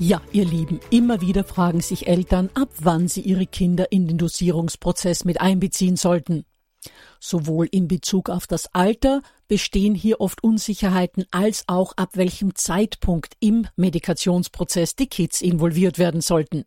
Ja, ihr Lieben, immer wieder fragen sich Eltern, ab wann sie ihre Kinder in den Dosierungsprozess mit einbeziehen sollten. Sowohl in Bezug auf das Alter bestehen hier oft Unsicherheiten, als auch ab welchem Zeitpunkt im Medikationsprozess die Kids involviert werden sollten.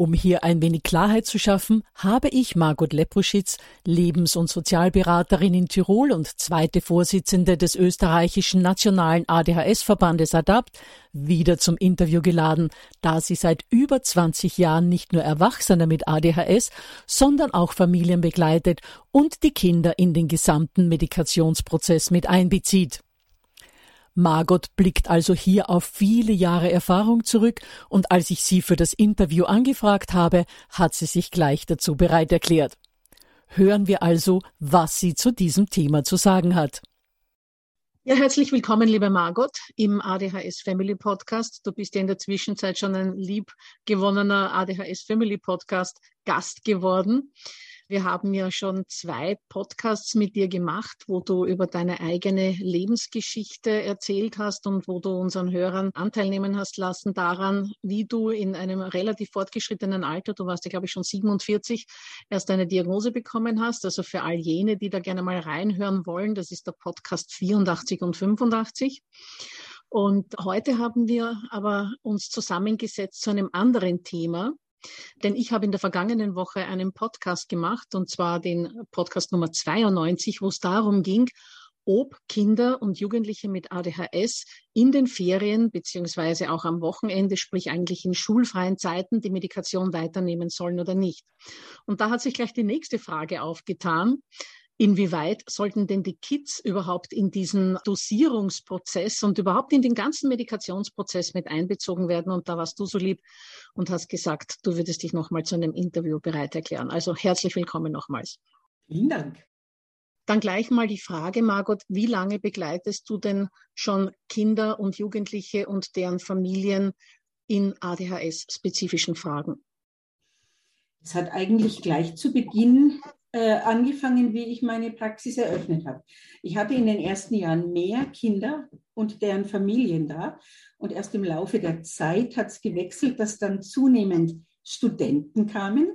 Um hier ein wenig Klarheit zu schaffen, habe ich Margot Lepruschitz, Lebens- und Sozialberaterin in Tirol und zweite Vorsitzende des österreichischen Nationalen ADHS-Verbandes ADAPT, wieder zum Interview geladen, da sie seit über 20 Jahren nicht nur Erwachsene mit ADHS, sondern auch Familien begleitet und die Kinder in den gesamten Medikationsprozess mit einbezieht. Margot blickt also hier auf viele Jahre Erfahrung zurück und als ich sie für das Interview angefragt habe, hat sie sich gleich dazu bereit erklärt. Hören wir also, was sie zu diesem Thema zu sagen hat. Ja, herzlich willkommen, liebe Margot, im ADHS Family Podcast. Du bist ja in der Zwischenzeit schon ein liebgewonnener ADHS Family Podcast Gast geworden. Wir haben ja schon zwei Podcasts mit dir gemacht, wo du über deine eigene Lebensgeschichte erzählt hast und wo du unseren Hörern Anteil nehmen hast lassen daran, wie du in einem relativ fortgeschrittenen Alter, du warst ja glaube ich schon 47, erst eine Diagnose bekommen hast. Also für all jene, die da gerne mal reinhören wollen, das ist der Podcast 84 und 85. Und heute haben wir aber uns zusammengesetzt zu einem anderen Thema, denn ich habe in der vergangenen Woche einen Podcast gemacht, und zwar den Podcast Nummer 92, wo es darum ging, ob Kinder und Jugendliche mit ADHS in den Ferien beziehungsweise auch am Wochenende, sprich eigentlich in schulfreien Zeiten, die Medikation weiternehmen sollen oder nicht. Und da hat sich gleich die nächste Frage aufgetan. Inwieweit sollten denn die Kids überhaupt in diesen Dosierungsprozess und überhaupt in den ganzen Medikationsprozess mit einbezogen werden? Und da warst du so lieb und hast gesagt, du würdest dich nochmal zu einem Interview bereit erklären. Also herzlich willkommen nochmals. Vielen Dank. Dann gleich mal die Frage, Margot, wie lange begleitest du denn schon Kinder und Jugendliche und deren Familien in ADHS-spezifischen Fragen? Es hat eigentlich gleich zu Beginn äh, angefangen, wie ich meine Praxis eröffnet habe. Ich hatte in den ersten Jahren mehr Kinder und deren Familien da. Und erst im Laufe der Zeit hat es gewechselt, dass dann zunehmend Studenten kamen,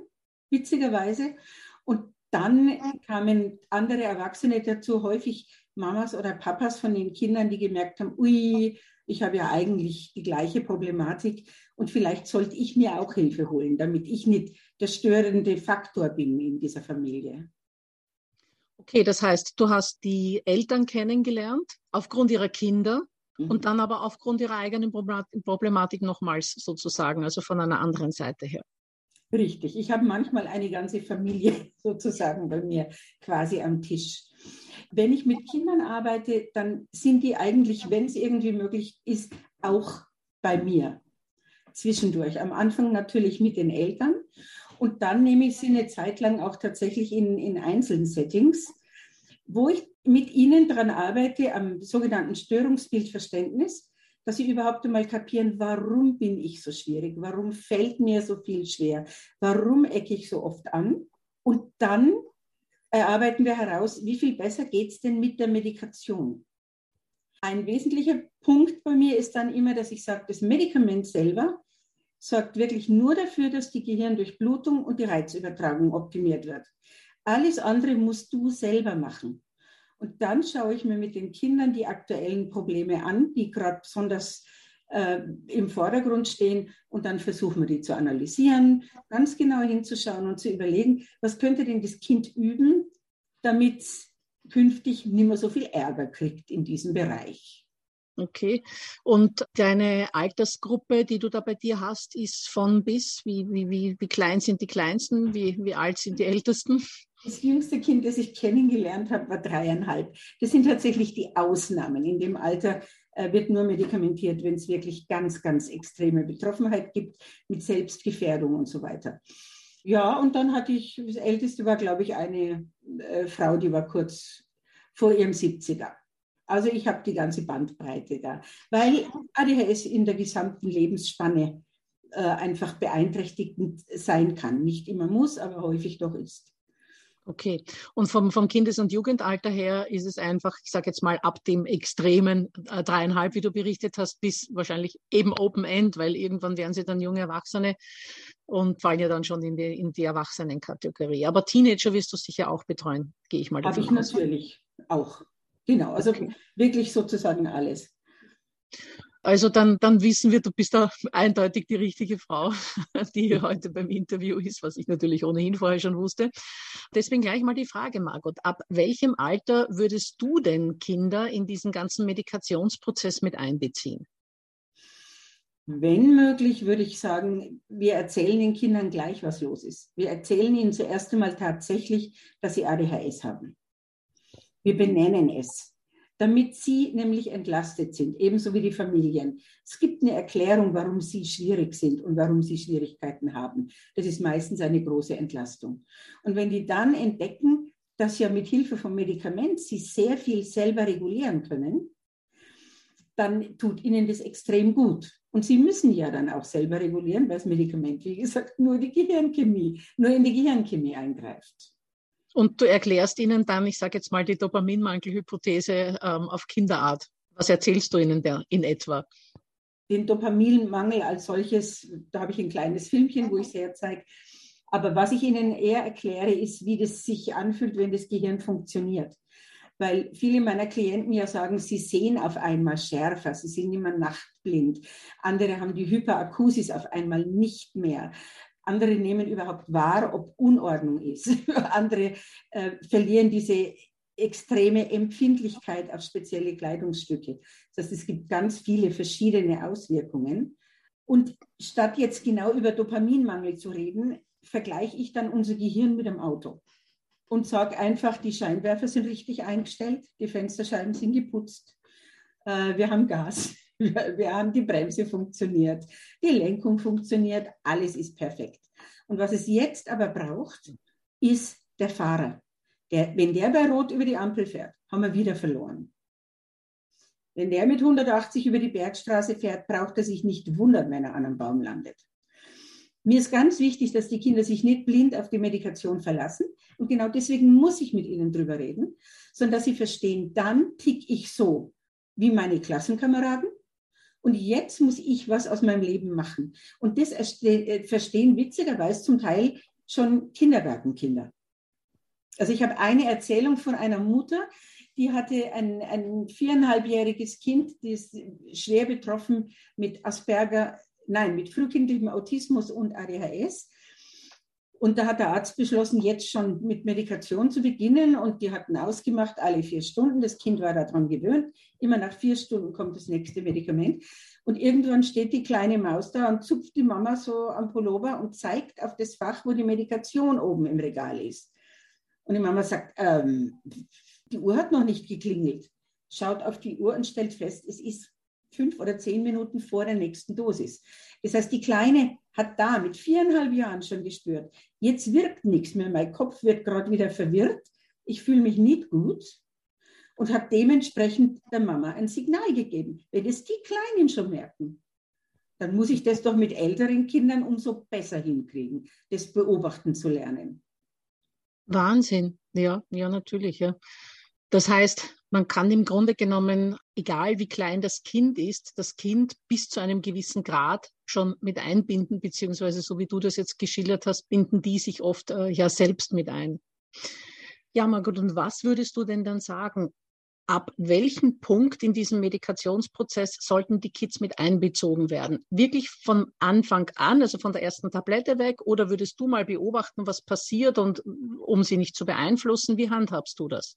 witzigerweise. Und dann kamen andere Erwachsene dazu, häufig Mamas oder Papas von den Kindern, die gemerkt haben, ui, ich habe ja eigentlich die gleiche Problematik und vielleicht sollte ich mir auch Hilfe holen, damit ich nicht der störende Faktor bin in dieser Familie. Okay, das heißt, du hast die Eltern kennengelernt aufgrund ihrer Kinder mhm. und dann aber aufgrund ihrer eigenen Problematik nochmals sozusagen, also von einer anderen Seite her. Richtig. Ich habe manchmal eine ganze Familie sozusagen bei mir quasi am Tisch. Wenn ich mit Kindern arbeite, dann sind die eigentlich, wenn es irgendwie möglich ist, auch bei mir zwischendurch. Am Anfang natürlich mit den Eltern und dann nehme ich sie eine Zeit lang auch tatsächlich in, in einzelnen Settings, wo ich mit ihnen daran arbeite, am sogenannten Störungsbildverständnis, dass sie überhaupt einmal kapieren, warum bin ich so schwierig, warum fällt mir so viel schwer, warum ecke ich so oft an. Und dann erarbeiten wir heraus, wie viel besser geht es denn mit der Medikation. Ein wesentlicher Punkt bei mir ist dann immer, dass ich sage, das Medikament selber sorgt wirklich nur dafür, dass die Gehirndurchblutung und die Reizübertragung optimiert wird. Alles andere musst du selber machen. Und dann schaue ich mir mit den Kindern die aktuellen Probleme an, die gerade besonders äh, im Vordergrund stehen. Und dann versuchen wir die zu analysieren, ganz genau hinzuschauen und zu überlegen, was könnte denn das Kind üben, damit es künftig nicht mehr so viel Ärger kriegt in diesem Bereich. Okay. Und deine Altersgruppe, die du da bei dir hast, ist von bis? Wie, wie, wie, wie klein sind die Kleinsten? Wie, wie alt sind die Ältesten? Das jüngste Kind, das ich kennengelernt habe, war dreieinhalb. Das sind tatsächlich die Ausnahmen. In dem Alter äh, wird nur medikamentiert, wenn es wirklich ganz, ganz extreme Betroffenheit gibt mit Selbstgefährdung und so weiter. Ja, und dann hatte ich, das älteste war, glaube ich, eine äh, Frau, die war kurz vor ihrem 70er. Also ich habe die ganze Bandbreite da, weil ADHS in der gesamten Lebensspanne äh, einfach beeinträchtigend sein kann. Nicht immer muss, aber häufig doch ist. Okay. Und vom, vom Kindes- und Jugendalter her ist es einfach, ich sage jetzt mal, ab dem extremen äh, dreieinhalb, wie du berichtet hast, bis wahrscheinlich eben Open End, weil irgendwann werden sie dann junge Erwachsene und fallen ja dann schon in die, in die Erwachsenenkategorie. Aber Teenager wirst du sicher auch betreuen, gehe ich mal davon Habe ich aus. natürlich auch. Genau, also okay. wirklich sozusagen alles. Also dann, dann wissen wir, du bist da eindeutig die richtige Frau, die heute beim Interview ist, was ich natürlich ohnehin vorher schon wusste. Deswegen gleich mal die Frage, Margot, ab welchem Alter würdest du denn Kinder in diesen ganzen Medikationsprozess mit einbeziehen? Wenn möglich, würde ich sagen, wir erzählen den Kindern gleich, was los ist. Wir erzählen ihnen zuerst einmal tatsächlich, dass sie ADHS haben. Wir benennen es damit sie nämlich entlastet sind, ebenso wie die Familien. Es gibt eine Erklärung, warum sie schwierig sind und warum sie Schwierigkeiten haben. Das ist meistens eine große Entlastung. Und wenn die dann entdecken, dass ja mit Hilfe von Medikament sie sehr viel selber regulieren können, dann tut ihnen das extrem gut. Und sie müssen ja dann auch selber regulieren, weil das Medikament, wie gesagt, nur die Gehirnchemie, nur in die Gehirnchemie eingreift. Und du erklärst ihnen dann, ich sage jetzt mal, die Dopaminmangelhypothese ähm, auf Kinderart. Was erzählst du ihnen da in etwa? Den Dopaminmangel als solches, da habe ich ein kleines Filmchen, wo ich es herzeige. Aber was ich Ihnen eher erkläre, ist, wie das sich anfühlt, wenn das Gehirn funktioniert. Weil viele meiner Klienten ja sagen, sie sehen auf einmal schärfer, sie sind immer nachtblind. Andere haben die Hyperakusis auf einmal nicht mehr. Andere nehmen überhaupt wahr, ob Unordnung ist. Andere äh, verlieren diese extreme Empfindlichkeit auf spezielle Kleidungsstücke. Das heißt, es gibt ganz viele verschiedene Auswirkungen. Und statt jetzt genau über Dopaminmangel zu reden, vergleiche ich dann unser Gehirn mit dem Auto und sage einfach, die Scheinwerfer sind richtig eingestellt, die Fensterscheiben sind geputzt, äh, wir haben Gas. Wir haben die Bremse funktioniert, die Lenkung funktioniert, alles ist perfekt. Und was es jetzt aber braucht, ist der Fahrer. Der, wenn der bei Rot über die Ampel fährt, haben wir wieder verloren. Wenn der mit 180 über die Bergstraße fährt, braucht er sich nicht wundern, wenn er an einem Baum landet. Mir ist ganz wichtig, dass die Kinder sich nicht blind auf die Medikation verlassen. Und genau deswegen muss ich mit ihnen drüber reden, sondern dass sie verstehen, dann tick ich so wie meine Klassenkameraden, und jetzt muss ich was aus meinem Leben machen. Und das äh, verstehen witzigerweise zum Teil schon Kindergartenkinder. Also ich habe eine Erzählung von einer Mutter, die hatte ein, ein viereinhalbjähriges Kind, ist schwer betroffen mit Asperger, nein, mit frühkindlichem Autismus und ADHS. Und da hat der Arzt beschlossen, jetzt schon mit Medikation zu beginnen. Und die hatten ausgemacht, alle vier Stunden. Das Kind war daran gewöhnt. Immer nach vier Stunden kommt das nächste Medikament. Und irgendwann steht die kleine Maus da und zupft die Mama so am Pullover und zeigt auf das Fach, wo die Medikation oben im Regal ist. Und die Mama sagt, ähm, die Uhr hat noch nicht geklingelt. Schaut auf die Uhr und stellt fest, es ist fünf oder zehn Minuten vor der nächsten Dosis. Das heißt, die Kleine hat da mit viereinhalb Jahren schon gespürt, jetzt wirkt nichts mehr, mein Kopf wird gerade wieder verwirrt, ich fühle mich nicht gut und hat dementsprechend der Mama ein Signal gegeben. Wenn es die Kleinen schon merken, dann muss ich das doch mit älteren Kindern umso besser hinkriegen, das beobachten zu lernen. Wahnsinn, ja, ja, natürlich, ja. Das heißt, man kann im Grunde genommen, egal wie klein das Kind ist, das Kind bis zu einem gewissen Grad schon mit einbinden, beziehungsweise so wie du das jetzt geschildert hast, binden die sich oft äh, ja selbst mit ein. Ja, Margot, und was würdest du denn dann sagen? Ab welchem Punkt in diesem Medikationsprozess sollten die Kids mit einbezogen werden? Wirklich von Anfang an, also von der ersten Tablette weg, oder würdest du mal beobachten, was passiert und um sie nicht zu beeinflussen, wie handhabst du das?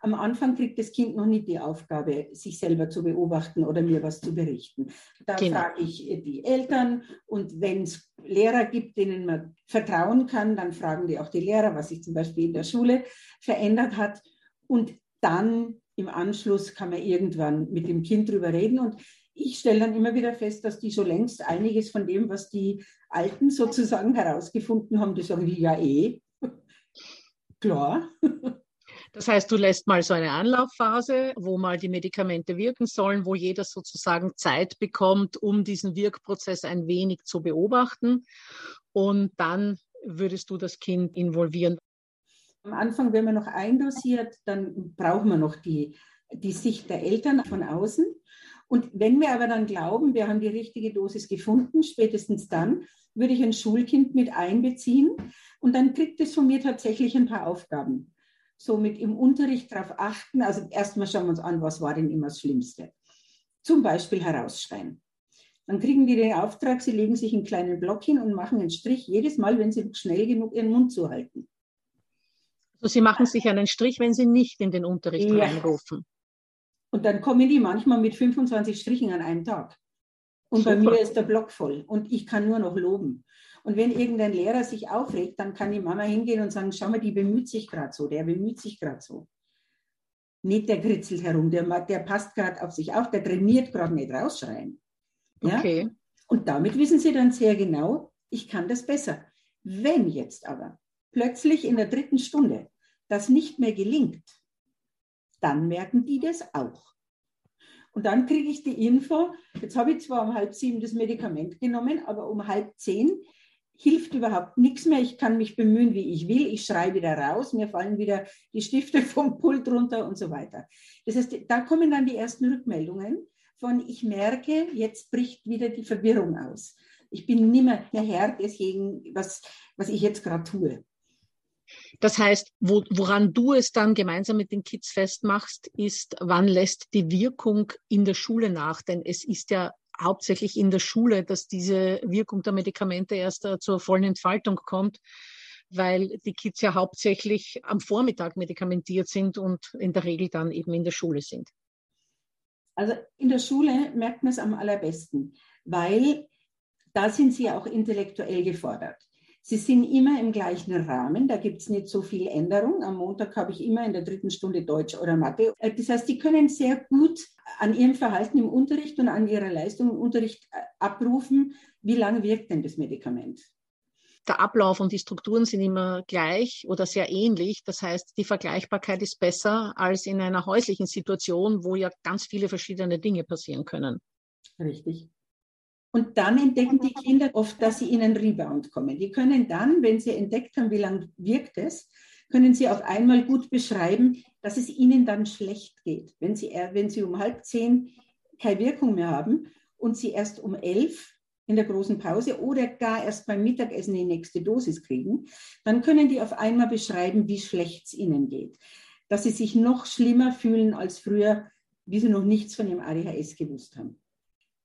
Am Anfang kriegt das Kind noch nicht die Aufgabe, sich selber zu beobachten oder mir was zu berichten. Da genau. frage ich die Eltern und wenn es Lehrer gibt, denen man vertrauen kann, dann fragen die auch die Lehrer, was sich zum Beispiel in der Schule verändert hat. Und dann im Anschluss kann man irgendwann mit dem Kind drüber reden. Und ich stelle dann immer wieder fest, dass die schon längst einiges von dem, was die Alten sozusagen herausgefunden haben, das sagen die ja eh. Klar. Das heißt, du lässt mal so eine Anlaufphase, wo mal die Medikamente wirken sollen, wo jeder sozusagen Zeit bekommt, um diesen Wirkprozess ein wenig zu beobachten. Und dann würdest du das Kind involvieren. Am Anfang, wenn man noch eindosiert, dann brauchen wir noch die, die Sicht der Eltern von außen. Und wenn wir aber dann glauben, wir haben die richtige Dosis gefunden, spätestens dann würde ich ein Schulkind mit einbeziehen und dann kriegt es von mir tatsächlich ein paar Aufgaben somit im Unterricht darauf achten. Also erstmal schauen wir uns an, was war denn immer das Schlimmste. Zum Beispiel herausschreien. Dann kriegen die den Auftrag, sie legen sich einen kleinen Block hin und machen einen Strich jedes Mal, wenn sie schnell genug ihren Mund zuhalten. Also sie machen sich einen Strich, wenn sie nicht in den Unterricht ja. reinrufen. Und dann kommen die manchmal mit 25 Strichen an einem Tag. Und Super. bei mir ist der Block voll und ich kann nur noch loben. Und wenn irgendein Lehrer sich aufregt, dann kann die Mama hingehen und sagen, schau mal, die bemüht sich gerade so, der bemüht sich gerade so. Nicht der kritzelt herum, der, der passt gerade auf sich auf, der trainiert gerade nicht rausschreien. Ja? Okay. Und damit wissen sie dann sehr genau, ich kann das besser. Wenn jetzt aber plötzlich in der dritten Stunde das nicht mehr gelingt, dann merken die das auch. Und dann kriege ich die Info, jetzt habe ich zwar um halb sieben das Medikament genommen, aber um halb zehn hilft überhaupt nichts mehr. Ich kann mich bemühen, wie ich will. Ich schreibe wieder raus. Mir fallen wieder die Stifte vom Pult runter und so weiter. Das heißt, da kommen dann die ersten Rückmeldungen von, ich merke, jetzt bricht wieder die Verwirrung aus. Ich bin nimmer mehr Herr deswegen, was, was ich jetzt gerade tue. Das heißt, wo, woran du es dann gemeinsam mit den Kids festmachst, ist, wann lässt die Wirkung in der Schule nach? Denn es ist ja hauptsächlich in der Schule, dass diese Wirkung der Medikamente erst äh, zur vollen Entfaltung kommt, weil die Kids ja hauptsächlich am Vormittag medikamentiert sind und in der Regel dann eben in der Schule sind. Also in der Schule merkt man es am allerbesten, weil da sind sie auch intellektuell gefordert. Sie sind immer im gleichen Rahmen, da gibt es nicht so viel Änderung. Am Montag habe ich immer in der dritten Stunde Deutsch oder Mathe. Äh, das heißt, die können sehr gut an ihrem Verhalten im Unterricht und an ihrer Leistung im Unterricht äh, abrufen, wie lange wirkt denn das Medikament. Der Ablauf und die Strukturen sind immer gleich oder sehr ähnlich. Das heißt, die Vergleichbarkeit ist besser als in einer häuslichen Situation, wo ja ganz viele verschiedene Dinge passieren können. Richtig. Und dann entdecken die Kinder oft, dass sie in einen Rebound kommen. Die können dann, wenn sie entdeckt haben, wie lange wirkt es, können sie auf einmal gut beschreiben, dass es ihnen dann schlecht geht. Wenn sie, wenn sie um halb zehn keine Wirkung mehr haben und sie erst um elf in der großen Pause oder gar erst beim Mittagessen die nächste Dosis kriegen, dann können die auf einmal beschreiben, wie schlecht es ihnen geht. Dass sie sich noch schlimmer fühlen als früher, wie sie noch nichts von ihrem ADHS gewusst haben.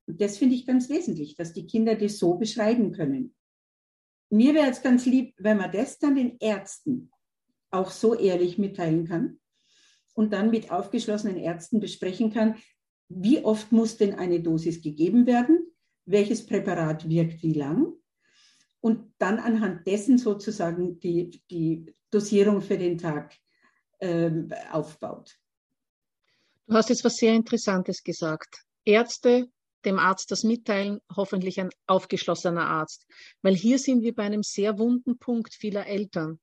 Und das finde ich ganz wesentlich, dass die Kinder das so beschreiben können. mir wäre es ganz lieb, wenn man das dann den Ärzten auch so ehrlich mitteilen kann und dann mit aufgeschlossenen Ärzten besprechen kann, wie oft muss denn eine Dosis gegeben werden, welches Präparat wirkt wie lang und dann anhand dessen sozusagen die, die Dosierung für den Tag äh, aufbaut. Du hast jetzt was sehr Interessantes gesagt. Ärzte dem Arzt das mitteilen, hoffentlich ein aufgeschlossener Arzt. Weil hier sind wir bei einem sehr wunden Punkt vieler Eltern.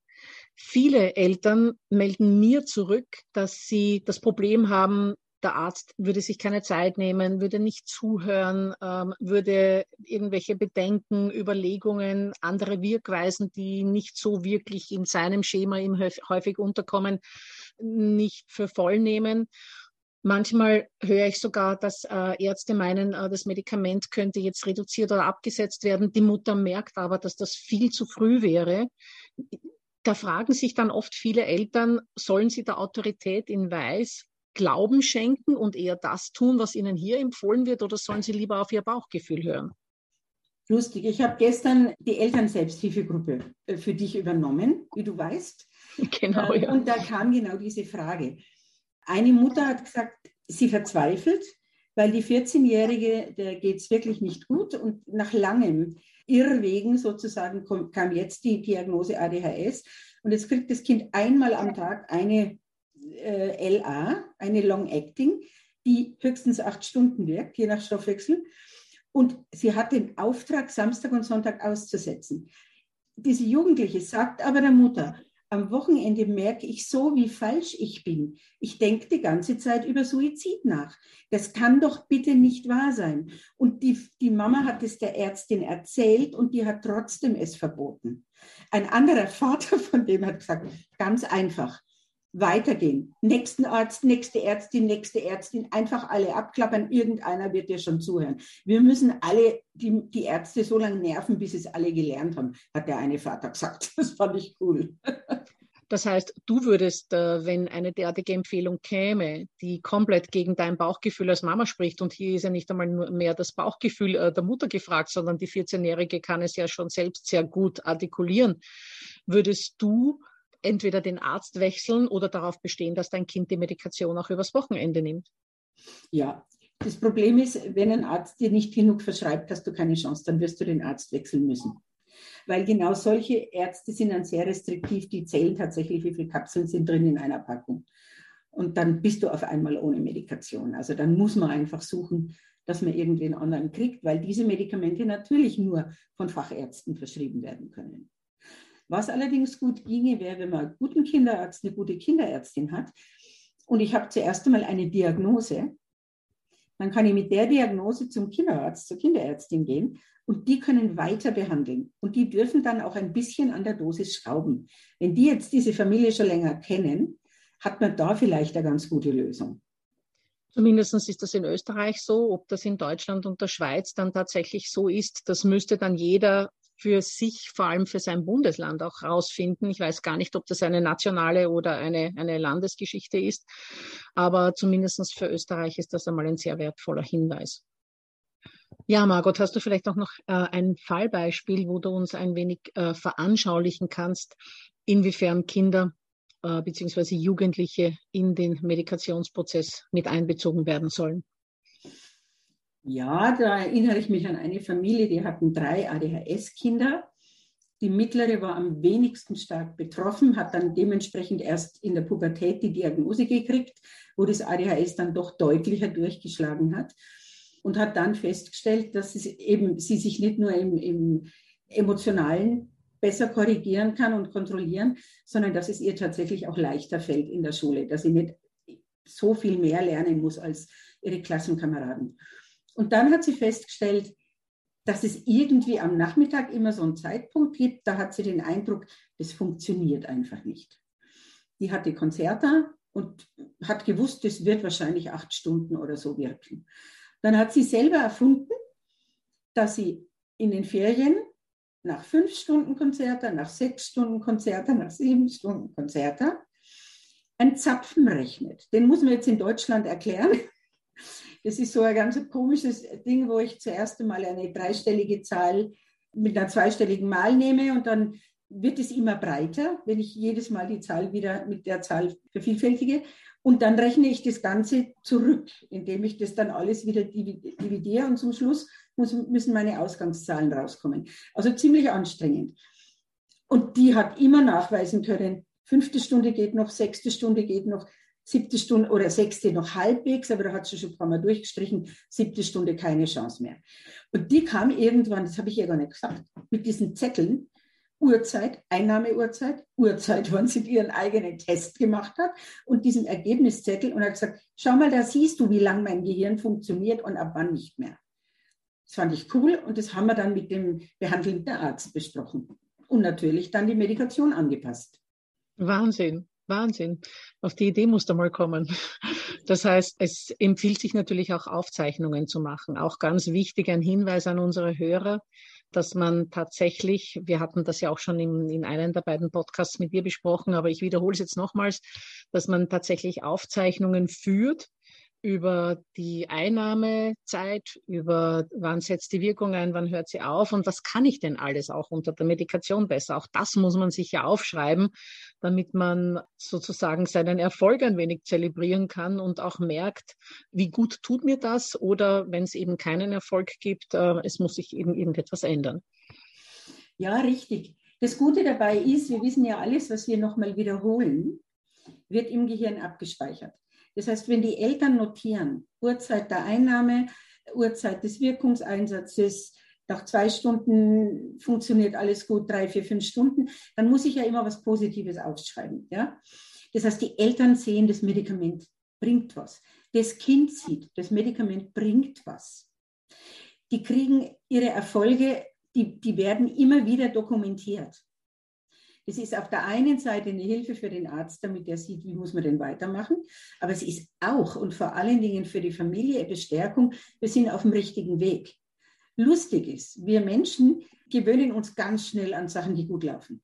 Viele Eltern melden mir zurück, dass sie das Problem haben, der Arzt würde sich keine Zeit nehmen, würde nicht zuhören, ähm, würde irgendwelche Bedenken, Überlegungen, andere Wirkweisen, die nicht so wirklich in seinem Schema ihm häufig unterkommen, nicht für voll nehmen. Manchmal höre ich sogar, dass äh, Ärzte meinen, äh, das Medikament könnte jetzt reduziert oder abgesetzt werden. Die Mutter merkt aber, dass das viel zu früh wäre. Da fragen sich dann oft viele Eltern, sollen sie der Autorität in Weiß Glauben schenken und eher das tun, was ihnen hier empfohlen wird, oder sollen sie lieber auf ihr Bauchgefühl hören? Lustig, ich habe gestern die Elternselbsthilfegruppe äh, für dich übernommen, wie du weißt. Genau, ja. Und da kam genau diese Frage. Eine Mutter hat gesagt, sie verzweifelt, weil die 14-Jährige, der geht es wirklich nicht gut. Und nach langem Irrwegen sozusagen kam jetzt die Diagnose ADHS. Und jetzt kriegt das Kind einmal am Tag eine äh, LA, eine Long Acting, die höchstens acht Stunden wirkt, je nach Stoffwechsel. Und sie hat den Auftrag, Samstag und Sonntag auszusetzen. Diese Jugendliche sagt aber der Mutter, am Wochenende merke ich so, wie falsch ich bin. Ich denke die ganze Zeit über Suizid nach. Das kann doch bitte nicht wahr sein. Und die, die Mama hat es der Ärztin erzählt und die hat trotzdem es verboten. Ein anderer Vater von dem hat gesagt, ganz einfach, weitergehen. Nächsten Arzt, nächste Ärztin, nächste Ärztin, einfach alle abklappern. Irgendeiner wird dir schon zuhören. Wir müssen alle die, die Ärzte so lange nerven, bis es alle gelernt haben, hat der eine Vater gesagt. Das fand ich cool. Das heißt, du würdest, äh, wenn eine derartige Empfehlung käme, die komplett gegen dein Bauchgefühl als Mama spricht, und hier ist ja nicht einmal mehr das Bauchgefühl äh, der Mutter gefragt, sondern die 14-Jährige kann es ja schon selbst sehr gut artikulieren, würdest du entweder den Arzt wechseln oder darauf bestehen, dass dein Kind die Medikation auch übers Wochenende nimmt. Ja, das Problem ist, wenn ein Arzt dir nicht genug verschreibt, hast du keine Chance, dann wirst du den Arzt wechseln müssen. Weil genau solche Ärzte sind dann sehr restriktiv, die zählen tatsächlich, wie viele Kapseln sind drin in einer Packung. Und dann bist du auf einmal ohne Medikation. Also dann muss man einfach suchen, dass man irgendwen anderen kriegt, weil diese Medikamente natürlich nur von Fachärzten verschrieben werden können. Was allerdings gut ginge, wäre, wenn man einen guten Kinderarzt, eine gute Kinderärztin hat. Und ich habe zuerst einmal eine Diagnose. Dann kann ich mit der Diagnose zum Kinderarzt, zur Kinderärztin gehen und die können weiter behandeln. Und die dürfen dann auch ein bisschen an der Dosis schrauben. Wenn die jetzt diese Familie schon länger kennen, hat man da vielleicht eine ganz gute Lösung. Zumindest ist das in Österreich so. Ob das in Deutschland und der Schweiz dann tatsächlich so ist, das müsste dann jeder für sich, vor allem für sein Bundesland auch rausfinden. Ich weiß gar nicht, ob das eine nationale oder eine, eine Landesgeschichte ist, aber zumindest für Österreich ist das einmal ein sehr wertvoller Hinweis. Ja, Margot, hast du vielleicht auch noch äh, ein Fallbeispiel, wo du uns ein wenig äh, veranschaulichen kannst, inwiefern Kinder äh, bzw. Jugendliche in den Medikationsprozess mit einbezogen werden sollen? Ja, da erinnere ich mich an eine Familie, die hatten drei ADHS-Kinder. Die mittlere war am wenigsten stark betroffen, hat dann dementsprechend erst in der Pubertät die Diagnose gekriegt, wo das ADHS dann doch deutlicher durchgeschlagen hat und hat dann festgestellt, dass sie, eben, sie sich nicht nur im, im emotionalen besser korrigieren kann und kontrollieren, sondern dass es ihr tatsächlich auch leichter fällt in der Schule, dass sie nicht so viel mehr lernen muss als ihre Klassenkameraden. Und dann hat sie festgestellt, dass es irgendwie am Nachmittag immer so einen Zeitpunkt gibt, da hat sie den Eindruck, das funktioniert einfach nicht. Die hatte Konzerte und hat gewusst, das wird wahrscheinlich acht Stunden oder so wirken. Dann hat sie selber erfunden, dass sie in den Ferien nach fünf Stunden Konzerte, nach sechs Stunden Konzerte, nach sieben Stunden Konzerte einen Zapfen rechnet. Den muss man jetzt in Deutschland erklären. Das ist so ein ganz komisches Ding, wo ich zuerst einmal eine dreistellige Zahl mit einer zweistelligen Mal nehme und dann wird es immer breiter, wenn ich jedes Mal die Zahl wieder mit der Zahl vervielfältige. Und dann rechne ich das Ganze zurück, indem ich das dann alles wieder dividiere und zum Schluss muss, müssen meine Ausgangszahlen rauskommen. Also ziemlich anstrengend. Und die hat immer nachweisen können, fünfte Stunde geht noch, sechste Stunde geht noch, siebte Stunde oder sechste noch halbwegs, aber da hat sie schon ein paar Mal durchgestrichen, siebte Stunde keine Chance mehr. Und die kam irgendwann, das habe ich ihr gar nicht gesagt, mit diesen Zetteln, Uhrzeit, Einnahmeuhrzeit, Uhrzeit, wann sie ihren eigenen Test gemacht hat und diesen Ergebniszettel und hat gesagt, schau mal, da siehst du, wie lang mein Gehirn funktioniert und ab wann nicht mehr. Das fand ich cool und das haben wir dann mit dem behandelnden Arzt besprochen und natürlich dann die Medikation angepasst. Wahnsinn. Wahnsinn. Auf die Idee musst du mal kommen. Das heißt, es empfiehlt sich natürlich auch Aufzeichnungen zu machen. Auch ganz wichtig ein Hinweis an unsere Hörer, dass man tatsächlich, wir hatten das ja auch schon in, in einem der beiden Podcasts mit dir besprochen, aber ich wiederhole es jetzt nochmals, dass man tatsächlich Aufzeichnungen führt über die Einnahmezeit, über wann setzt die Wirkung ein, wann hört sie auf und was kann ich denn alles auch unter der Medikation besser. Auch das muss man sich ja aufschreiben, damit man sozusagen seinen Erfolg ein wenig zelebrieren kann und auch merkt, wie gut tut mir das oder wenn es eben keinen Erfolg gibt, äh, es muss sich eben irgendetwas ändern. Ja, richtig. Das Gute dabei ist, wir wissen ja alles, was wir nochmal wiederholen, wird im Gehirn abgespeichert. Das heißt, wenn die Eltern notieren, Uhrzeit der Einnahme, Uhrzeit des Wirkungseinsatzes, nach zwei Stunden funktioniert alles gut, drei, vier, fünf Stunden, dann muss ich ja immer was Positives aufschreiben. Ja? Das heißt, die Eltern sehen, das Medikament bringt was. Das Kind sieht, das Medikament bringt was. Die kriegen ihre Erfolge, die, die werden immer wieder dokumentiert. Es ist auf der einen Seite eine Hilfe für den Arzt, damit er sieht, wie muss man denn weitermachen. Aber es ist auch und vor allen Dingen für die Familie Bestärkung, wir sind auf dem richtigen Weg. Lustig ist, wir Menschen gewöhnen uns ganz schnell an Sachen, die gut laufen.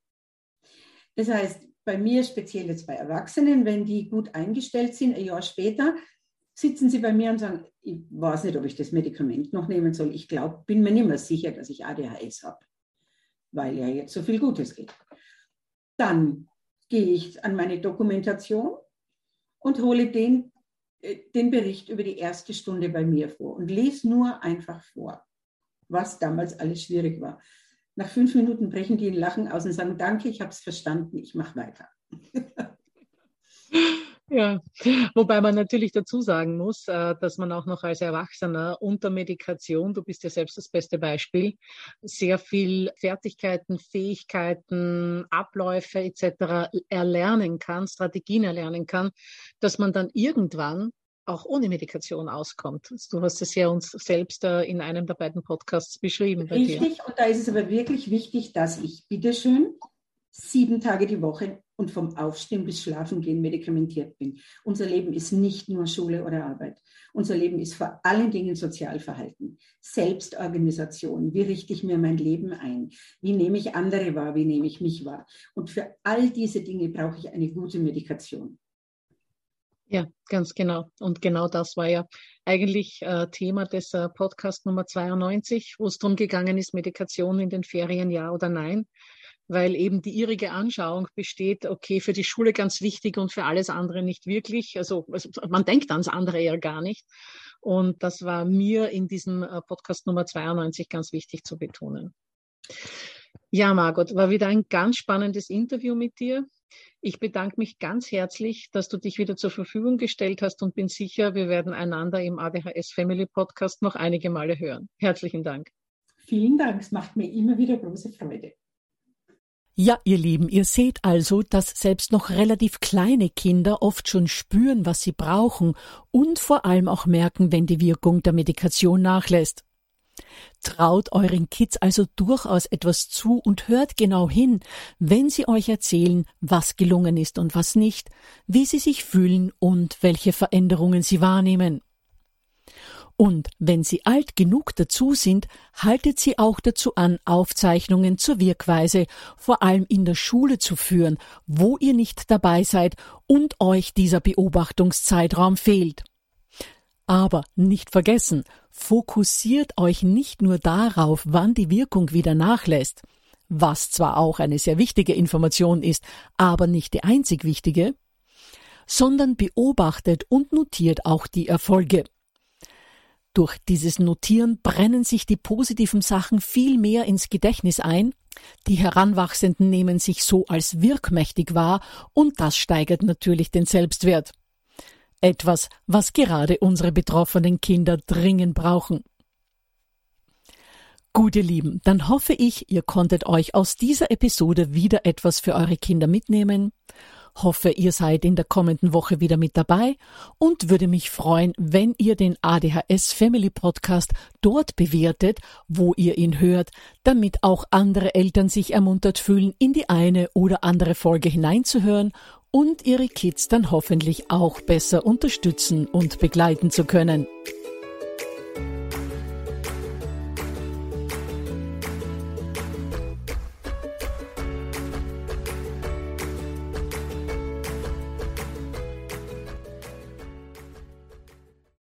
Das heißt, bei mir, speziell jetzt bei Erwachsenen, wenn die gut eingestellt sind, ein Jahr später, sitzen sie bei mir und sagen, ich weiß nicht, ob ich das Medikament noch nehmen soll. Ich glaube, bin mir nicht mehr sicher, dass ich ADHS habe, weil ja jetzt so viel Gutes geht. Dann gehe ich an meine Dokumentation und hole den, äh, den Bericht über die erste Stunde bei mir vor und lese nur einfach vor, was damals alles schwierig war. Nach fünf Minuten brechen die in Lachen aus und sagen, danke, ich habe es verstanden, ich mache weiter. Ja, wobei man natürlich dazu sagen muss, äh, dass man auch noch als Erwachsener unter Medikation, du bist ja selbst das beste Beispiel, sehr viel Fertigkeiten, Fähigkeiten, Abläufe etc. erlernen kann, Strategien erlernen kann, dass man dann irgendwann auch ohne Medikation auskommt. Du hast es ja uns selbst äh, in einem der beiden Podcasts beschrieben. Richtig, und da ist es aber wirklich wichtig, dass ich bitteschön sieben Tage die Woche und vom Aufstehen bis Schlafengehen medikamentiert bin. Unser Leben ist nicht nur Schule oder Arbeit. Unser Leben ist vor allen Dingen Sozialverhalten, Selbstorganisation. Wie richte ich mir mein Leben ein? Wie nehme ich andere wahr? Wie nehme ich mich wahr? Und für all diese Dinge brauche ich eine gute Medikation. Ja, ganz genau. Und genau das war ja eigentlich äh, Thema des äh, Podcast Nummer 92, wo es darum gegangen ist, Medikation in den Ferien ja oder nein weil eben die irrige Anschauung besteht, okay, für die Schule ganz wichtig und für alles andere nicht wirklich. Also, also man denkt ans andere eher gar nicht. Und das war mir in diesem äh, Podcast Nummer 92 ganz wichtig zu betonen. Ja, Margot, war wieder ein ganz spannendes Interview mit dir. Ich bedanke mich ganz herzlich, dass du dich wieder zur Verfügung gestellt hast und bin sicher, wir werden einander im ADHS Family Podcast noch einige Male hören. Herzlichen Dank. Vielen Dank, es macht mir immer wieder große Freude. Ja, ihr Lieben, ihr seht also, dass selbst noch relativ kleine Kinder oft schon spüren, was sie brauchen und vor allem auch merken, wenn die Wirkung der Medikation nachlässt. Traut euren Kids also durchaus etwas zu und hört genau hin, wenn sie euch erzählen, was gelungen ist und was nicht, wie sie sich fühlen und welche Veränderungen sie wahrnehmen. Und wenn Sie alt genug dazu sind, haltet Sie auch dazu an, Aufzeichnungen zur Wirkweise, vor allem in der Schule zu führen, wo ihr nicht dabei seid und euch dieser Beobachtungszeitraum fehlt. Aber nicht vergessen, fokussiert euch nicht nur darauf, wann die Wirkung wieder nachlässt, was zwar auch eine sehr wichtige Information ist, aber nicht die einzig wichtige, sondern beobachtet und notiert auch die Erfolge. Durch dieses Notieren brennen sich die positiven Sachen viel mehr ins Gedächtnis ein, die Heranwachsenden nehmen sich so als wirkmächtig wahr und das steigert natürlich den Selbstwert. Etwas, was gerade unsere betroffenen Kinder dringend brauchen. Gut, ihr Lieben, dann hoffe ich, ihr konntet euch aus dieser Episode wieder etwas für eure Kinder mitnehmen hoffe, ihr seid in der kommenden Woche wieder mit dabei und würde mich freuen, wenn ihr den ADHS Family Podcast dort bewertet, wo ihr ihn hört, damit auch andere Eltern sich ermuntert fühlen, in die eine oder andere Folge hineinzuhören und ihre Kids dann hoffentlich auch besser unterstützen und begleiten zu können.